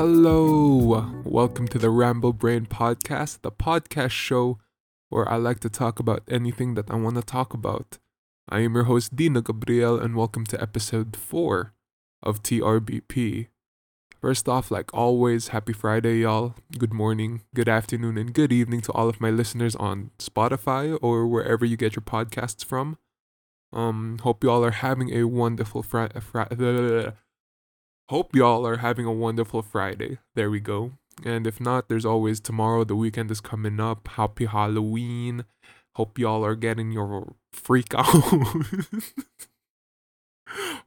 Hello, welcome to the Ramble Brain Podcast, the podcast show where I like to talk about anything that I want to talk about. I am your host, Dino Gabriel, and welcome to episode 4 of TRBP. First off, like always, happy Friday, y'all. Good morning, good afternoon, and good evening to all of my listeners on Spotify or wherever you get your podcasts from. Um, hope y'all are having a wonderful Friday. Fri- hope y'all are having a wonderful Friday. There we go. And if not, there's always tomorrow. The weekend is coming up. Happy Halloween. Hope y'all are getting your freak out.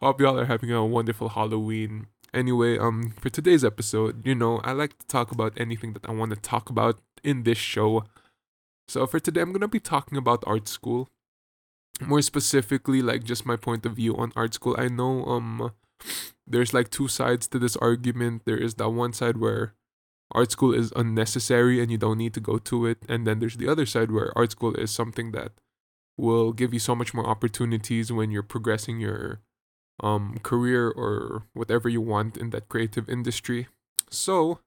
Hope y'all are having a wonderful Halloween. Anyway, um, for today's episode, you know, I like to talk about anything that I want to talk about in this show. So for today, I'm gonna be talking about art school. More specifically, like just my point of view on art school. I know, um, there's like two sides to this argument. There is that one side where art school is unnecessary and you don't need to go to it, and then there's the other side where art school is something that will give you so much more opportunities when you're progressing your um career or whatever you want in that creative industry. So,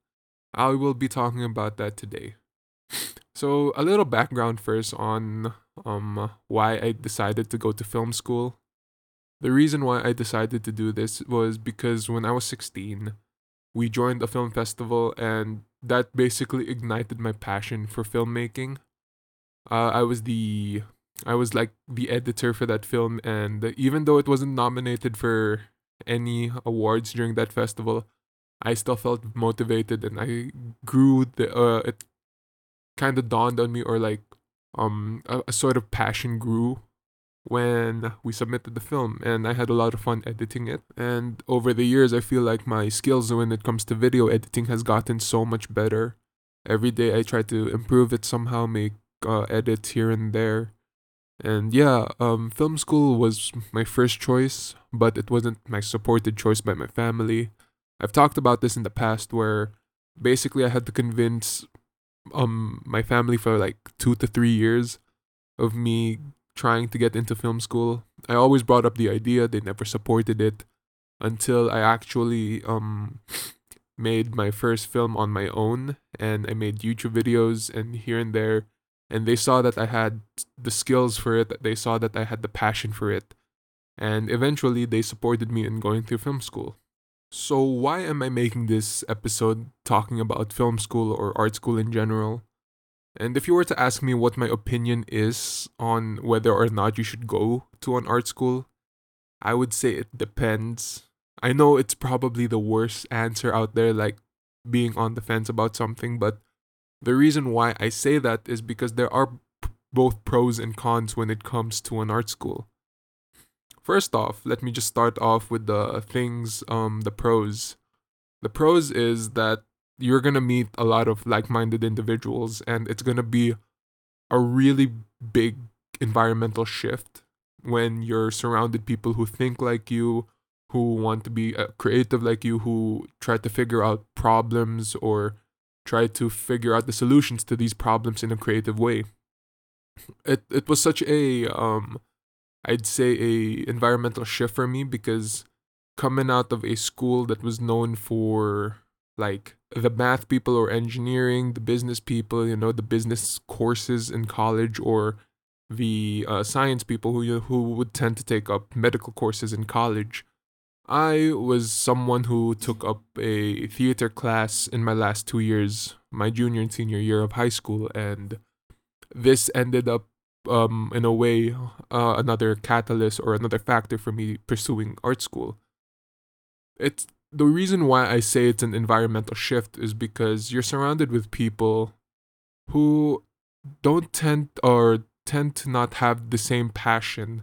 I will be talking about that today. So, a little background first on um why I decided to go to film school. The reason why I decided to do this was because when I was 16, we joined a film festival and that basically ignited my passion for filmmaking. Uh, I was the I was like the editor for that film, and even though it wasn't nominated for any awards during that festival, I still felt motivated, and I grew the. Uh, it kind of dawned on me, or like, um, a, a sort of passion grew when we submitted the film, and I had a lot of fun editing it. And over the years, I feel like my skills when it comes to video editing has gotten so much better. Every day, I try to improve it somehow, make uh, edits here and there and yeah, um, film school was my first choice, but it wasn't my supported choice by my family. I've talked about this in the past where basically I had to convince um my family for like 2 to 3 years of me trying to get into film school. I always brought up the idea, they never supported it until I actually um made my first film on my own and I made YouTube videos and here and there and they saw that I had the skills for it, they saw that I had the passion for it, and eventually they supported me in going through film school. So, why am I making this episode talking about film school or art school in general? And if you were to ask me what my opinion is on whether or not you should go to an art school, I would say it depends. I know it's probably the worst answer out there, like being on the fence about something, but the reason why I say that is because there are p- both pros and cons when it comes to an art school. First off, let me just start off with the things, um, the pros. The pros is that you're gonna meet a lot of like-minded individuals, and it's gonna be a really big environmental shift when you're surrounded people who think like you, who want to be uh, creative like you, who try to figure out problems or try to figure out the solutions to these problems in a creative way. It it was such a um I'd say a environmental shift for me because coming out of a school that was known for like the math people or engineering, the business people, you know, the business courses in college or the uh, science people who who would tend to take up medical courses in college I was someone who took up a theater class in my last two years, my junior and senior year of high school, and this ended up, um, in a way, uh, another catalyst or another factor for me pursuing art school. It's the reason why I say it's an environmental shift is because you're surrounded with people who don't tend or tend to not have the same passion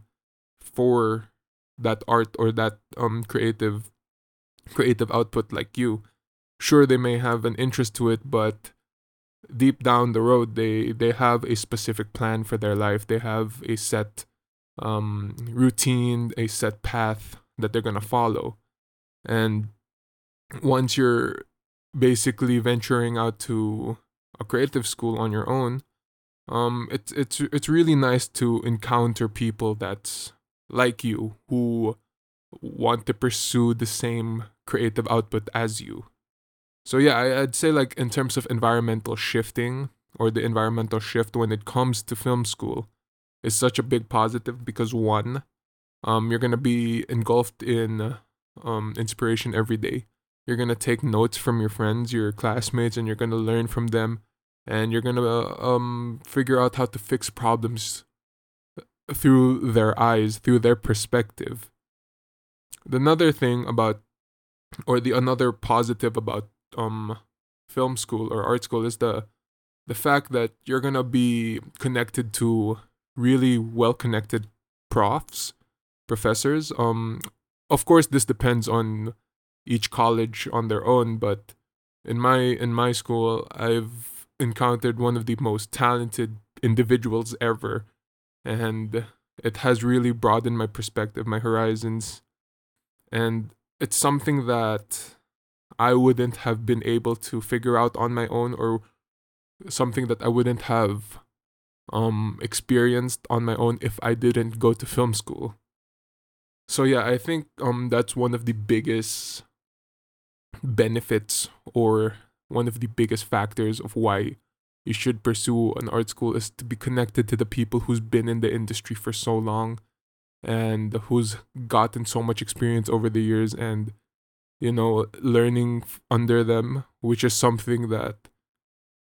for that art or that um creative creative output like you. Sure they may have an interest to it but deep down the road they they have a specific plan for their life. They have a set um routine a set path that they're going to follow. And once you're basically venturing out to a creative school on your own um it's it's it's really nice to encounter people that's like you who want to pursue the same creative output as you. So yeah, I, I'd say like in terms of environmental shifting or the environmental shift when it comes to film school is such a big positive because one, um, you're gonna be engulfed in um inspiration every day. You're gonna take notes from your friends, your classmates, and you're gonna learn from them, and you're gonna um figure out how to fix problems through their eyes, through their perspective. The another thing about, or the another positive about um film school or art school is the the fact that you're gonna be connected to really well connected profs, professors. Um, of course, this depends on each college on their own, but in my in my school, I've encountered one of the most talented individuals ever, and it has really broadened my perspective, my horizons, and it's something that I wouldn't have been able to figure out on my own or something that I wouldn't have um experienced on my own if I didn't go to film school. So yeah, I think um that's one of the biggest benefits or one of the biggest factors of why you should pursue an art school is to be connected to the people who's been in the industry for so long and who's gotten so much experience over the years and you know learning under them which is something that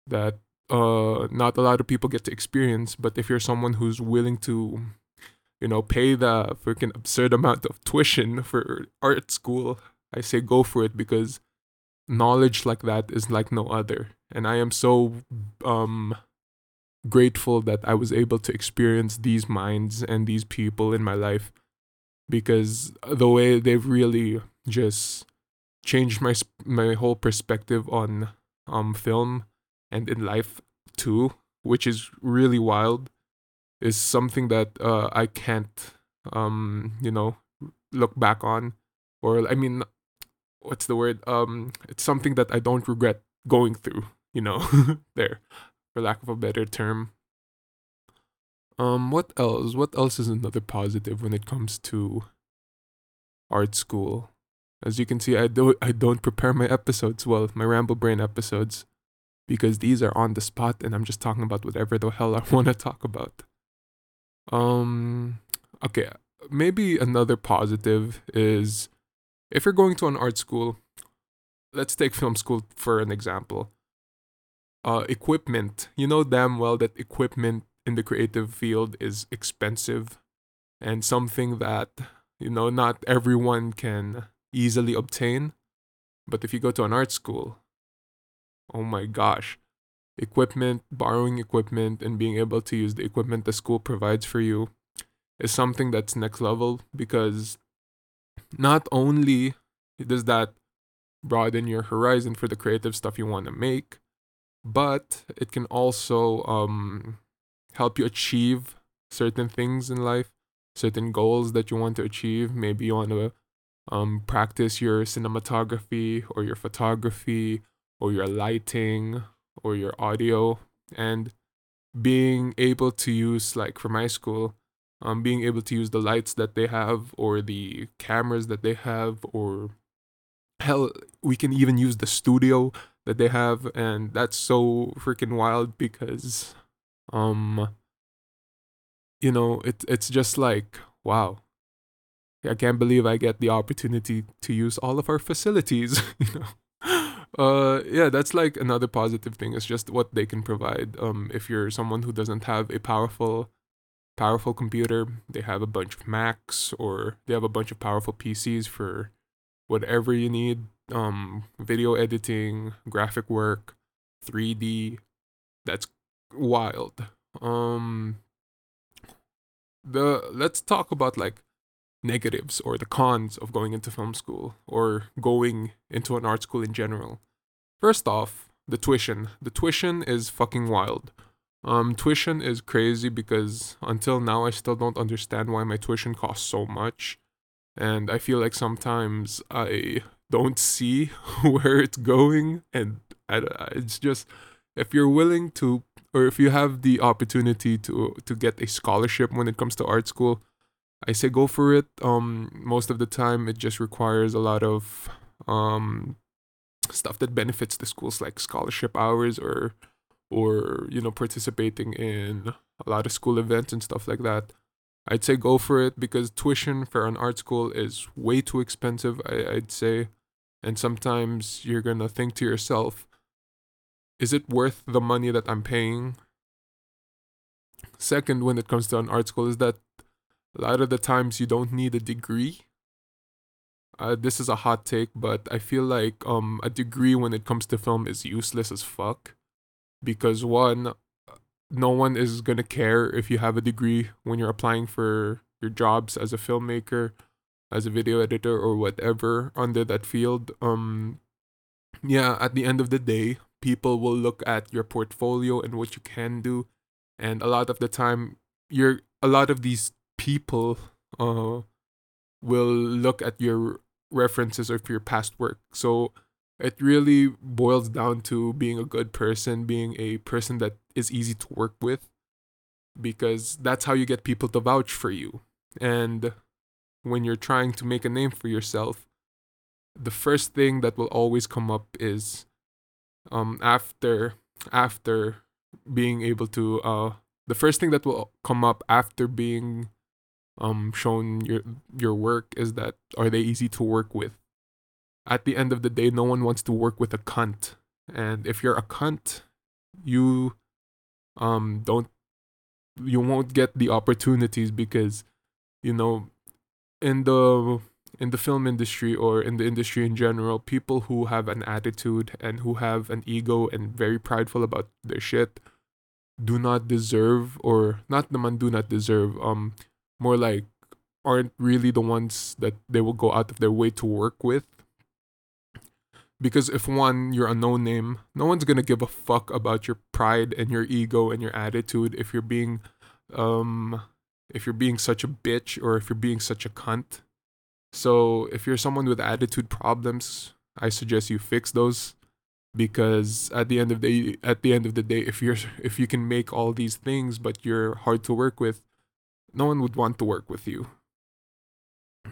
that uh not a lot of people get to experience. But if you're someone who's willing to you know pay the freaking absurd amount of tuition for art school i say go for it because knowledge like that is like no other. And i am so um grateful that i was able to experience these minds and these people in my life because the way they've really just changed my my whole perspective on um film and in life too, which is really wild, is something that uh, I can't, um, you know, look back on, or I mean, what's the word? Um, it's something that I don't regret going through. You know, there, for lack of a better term. Um, what else? What else is another positive when it comes to art school? As you can see, I don't I don't prepare my episodes well, my Ramble Brain episodes because these are on the spot and I'm just talking about whatever the hell I want to talk about. Um okay, maybe another positive is if you're going to an art school, let's take film school for an example. Uh equipment. You know damn well that equipment in the creative field is expensive and something that you know not everyone can easily obtain. But if you go to an art school, oh my gosh equipment borrowing equipment and being able to use the equipment the school provides for you is something that's next level because not only does that broaden your horizon for the creative stuff you want to make but it can also um, help you achieve certain things in life certain goals that you want to achieve. Maybe you want to um, practice your cinematography or your photography or your lighting or your audio. And being able to use like for my school um being able to use the lights that they have or the cameras that they have or hell we can even use the studio that they have and that's so freaking wild because um you know it it's just like wow. I can't believe I get the opportunity to use all of our facilities you know? Uh yeah that's like another positive thing. It's just what they can provide. Um if you're someone who doesn't have a powerful powerful computer they have a bunch of macs or they have a bunch of powerful pcs for whatever you need um video editing graphic work 3d that's wild um the let's talk about like negatives or the cons of going into film school or going into an art school in general. First off, the tuition. The tuition is fucking wild. Um, tuition is crazy because until now I still don't understand why my tuition costs so much, and I feel like sometimes I don't see where it's going, and I, it's just if you're willing to or if you have the opportunity to to get a scholarship when it comes to art school, I say go for it. Um, most of the time, it just requires a lot of um, stuff that benefits the schools like scholarship hours or or you know participating in a lot of school events and stuff like that i'd say go for it because tuition for an art school is way too expensive I, i'd say. And sometimes you're gonna think to yourself is it worth the money that i'm paying? Second when it comes to an art school is that a lot of the times you don't need a degree. Uh, this is a hot take, but I feel like um a degree when it comes to film is useless as fuck because one no one is going to care if you have a degree when you're applying for your jobs as a filmmaker, as a video editor or whatever under that field. Um yeah, at the end of the day, people will look at your portfolio and what you can do and a lot of the time you're a lot of these people uh will look at your references of your past work. So it really boils down to being a good person, being a person that is easy to work with, because that's how you get people to vouch for you. And when you're trying to make a name for yourself, the first thing that will always come up is um after after being able to uh the first thing that will come up after being um shown your your work is that are they easy to work with at the end of the day no one wants to work with a cunt and if you're a cunt you um don't you won't get the opportunities because you know in the in the film industry or in the industry in general people who have an attitude and who have an ego and very prideful about their shit do not deserve or not the man do not deserve um more like aren't really the ones that they will go out of their way to work with. Because if one, you're a no name, no one's gonna give a fuck about your pride and your ego and your attitude if you're being um if you're being such a bitch or if you're being such a cunt. So if you're someone with attitude problems, I suggest you fix those because at the end of the at the end of the day if you're if you can make all these things but you're hard to work with no one would want to work with you.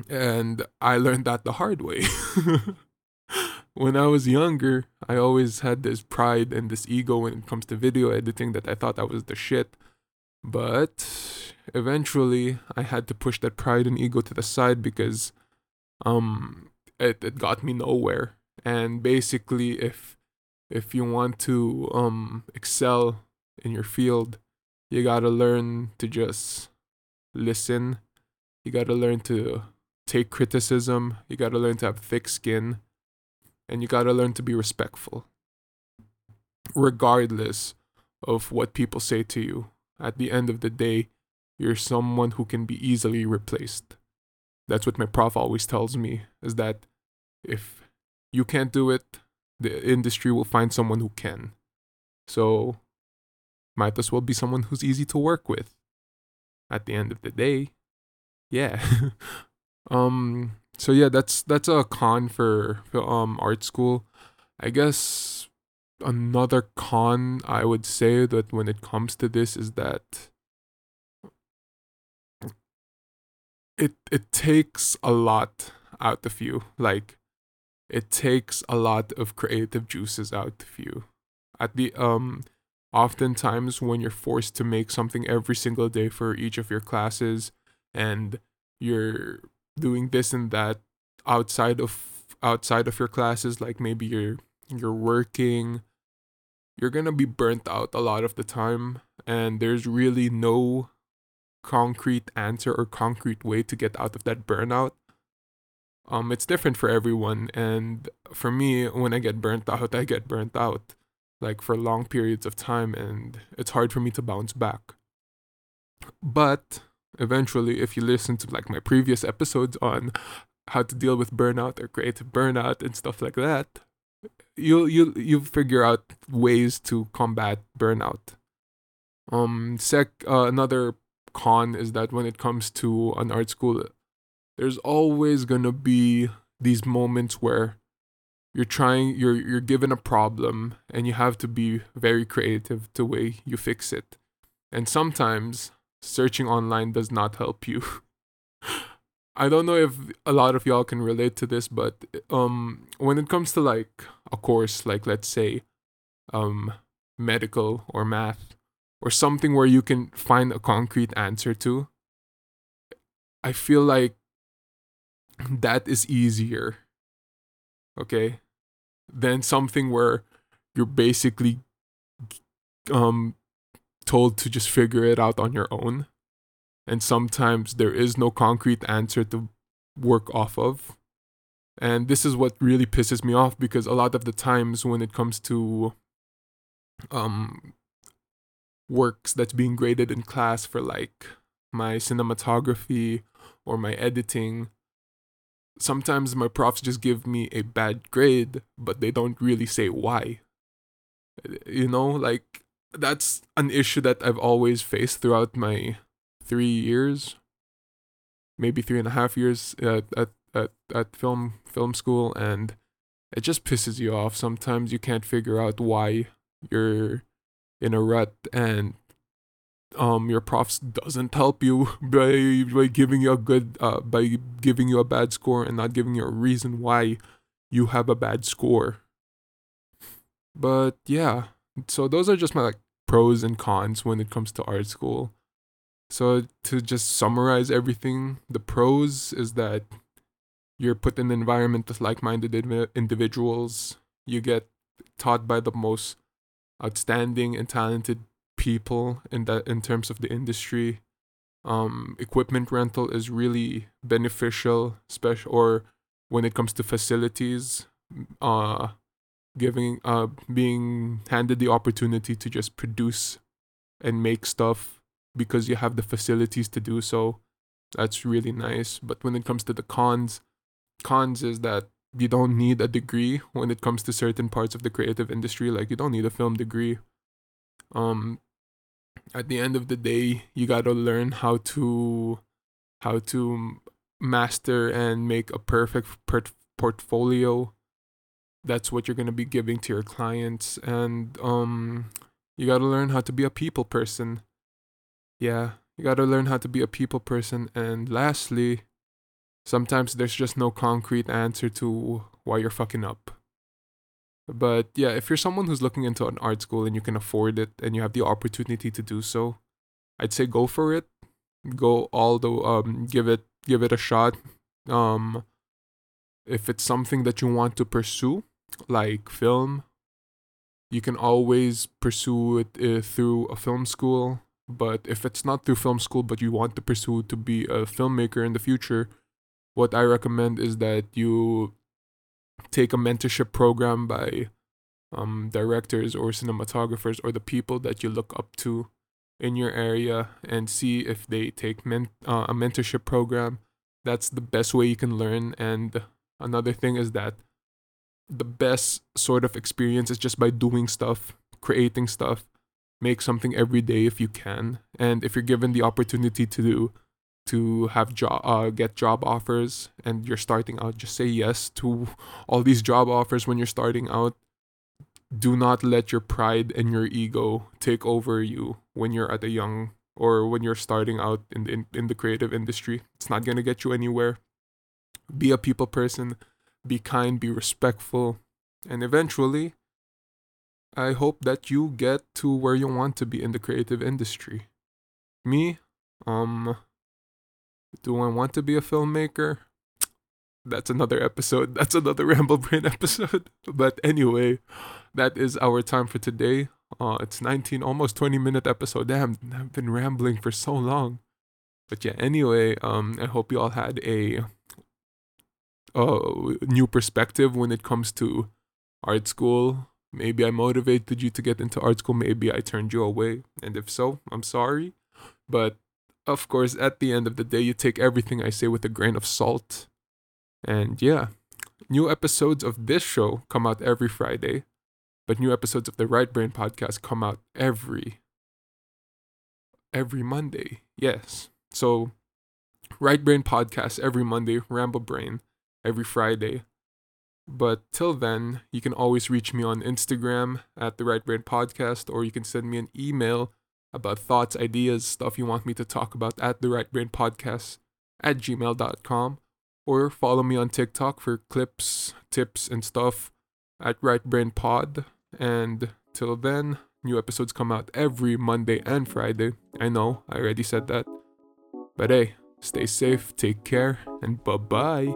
And I learned that the hard way. when I was younger, I always had this pride and this ego when it comes to video editing that I thought I was the shit. But eventually, I had to push that pride and ego to the side because um it, it got me nowhere. And basically if if you want to um excel in your field, you got to learn to just listen. You got to learn to take criticism. You got to learn to have thick skin. And you got to learn to be respectful. Regardless of what people say to you, at the end of the day, you're someone who can be easily replaced. That's what my prof always tells me is that if you can't do it, the industry will find someone who can. So, might as well be someone who's easy to work with at the end of the day. Yeah. um so yeah, that's that's a con for, um art school. I guess another con I would say that when it comes to this is that it it takes a lot out of you. Like it takes a lot of creative juices out of you. At the um oftentimes when you're forced to make something every single day for each of your classes and you're doing this and that outside of outside of your classes like maybe you're you're working you're going to be burnt out a lot of the time and there's really no concrete answer or concrete way to get out of that burnout um it's different for everyone and for me when i get burnt out i get burnt out like for long periods of time and it's hard for me to bounce back. But eventually if you listen to like my previous episodes on how to deal with burnout or creative burnout and stuff like that, you'll you'll you figure out ways to combat burnout. Um sec uh, another con is that when it comes to an art school there's always going to be these moments where you're trying you're you're given a problem and you have to be very creative the way you fix it and sometimes searching online does not help you. I don't know if a lot of y'all can relate to this but um when it comes to like a course like let's say um medical or math or something where you can find a concrete answer to i feel like that is easier okay than something where you're basically um told to just figure it out on your own. And sometimes there is no concrete answer to work off of. And this is what really pisses me off because a lot of the times when it comes to um works that's being graded in class for like my cinematography or my editing sometimes my profs just give me a bad grade but they don't really say why. You know like that's an issue that i've always faced throughout my three years maybe three and a half years at, at, at, at film film school and it just pisses you off. Sometimes you can't figure out why you're in a rut and um your profs doesn't help you by by giving you a good uh by giving you a bad score and not giving you a reason why you have a bad score. But yeah. So those are just my like pros and cons when it comes to art school so to just summarize everything the pros is that you're put in an environment with like-minded individuals you get taught by the most outstanding and talented people in that in terms of the industry. Um, equipment rental is really beneficial, special or when it comes to facilities. Uh, giving uh being handed the opportunity to just produce and make stuff because you have the facilities to do so. That's really nice. But when it comes to the cons, cons is that you don't need a degree when it comes to certain parts of the creative industry like you don't need a film degree um at the end of the day you got to learn how to how to master and make a perfect port- portfolio that's what you're going to be giving to your clients and um you got to learn how to be a people person yeah you got to learn how to be a people person and lastly sometimes there's just no concrete answer to why you're fucking up. But yeah, if you're someone who's looking into an art school and you can afford it and you have the opportunity to do so, I'd say go for it. Go all the um give it give it a shot. Um if it's something that you want to pursue, like film, you can always pursue it uh, through a film school. But if it's not through film school, but you want to pursue to be a filmmaker in the future, what I recommend is that you take a mentorship program by um, directors or cinematographers or the people that you look up to in your area and see if they take men- uh, a mentorship program. That's the best way you can learn. And another thing is that the best sort of experience is just by doing stuff, creating stuff, make something every day if you can. And if you're given the opportunity to do to have job uh, get job offers and you're starting out just say yes to all these job offers when you're starting out. Do not let your pride and your ego take over you when you're at a young or when you're starting out in the, in, in the creative industry. It's not going to get you anywhere. Be a people person be kind be respectful and eventually i hope that you get to where you want to be in the creative industry me um do I want to be a filmmaker? That's another episode. That's another Ramble Brain episode. But anyway, that is our time for today. Uh, it's 19, almost 20 minute episode. Damn, I've been rambling for so long. But yeah, anyway, um, I hope you all had a uh, new perspective when it comes to art school. Maybe I motivated you to get into art school. Maybe I turned you away. And if so, I'm sorry. But of course, at the end of the day, you take everything I say with a grain of salt. And yeah, new episodes of this show come out every Friday, but new episodes of the Right Brained podcast come out every every Monday. Yes. So Right Brained podcast every Monday, Ramble Brain every Friday. But till then, you can always reach me on Instagram at the Right Brained Podcast, or you can send me an email about thoughts, ideas, stuff you want me to talk about at the Right Brained Podcast at gmail.com or follow me on TikTok for clips, tips, and stuff. at Right Brained Pod. And till then, new episodes come out every Monday and Friday. I know, I already said that. But hey, stay safe, take care, and bye bye.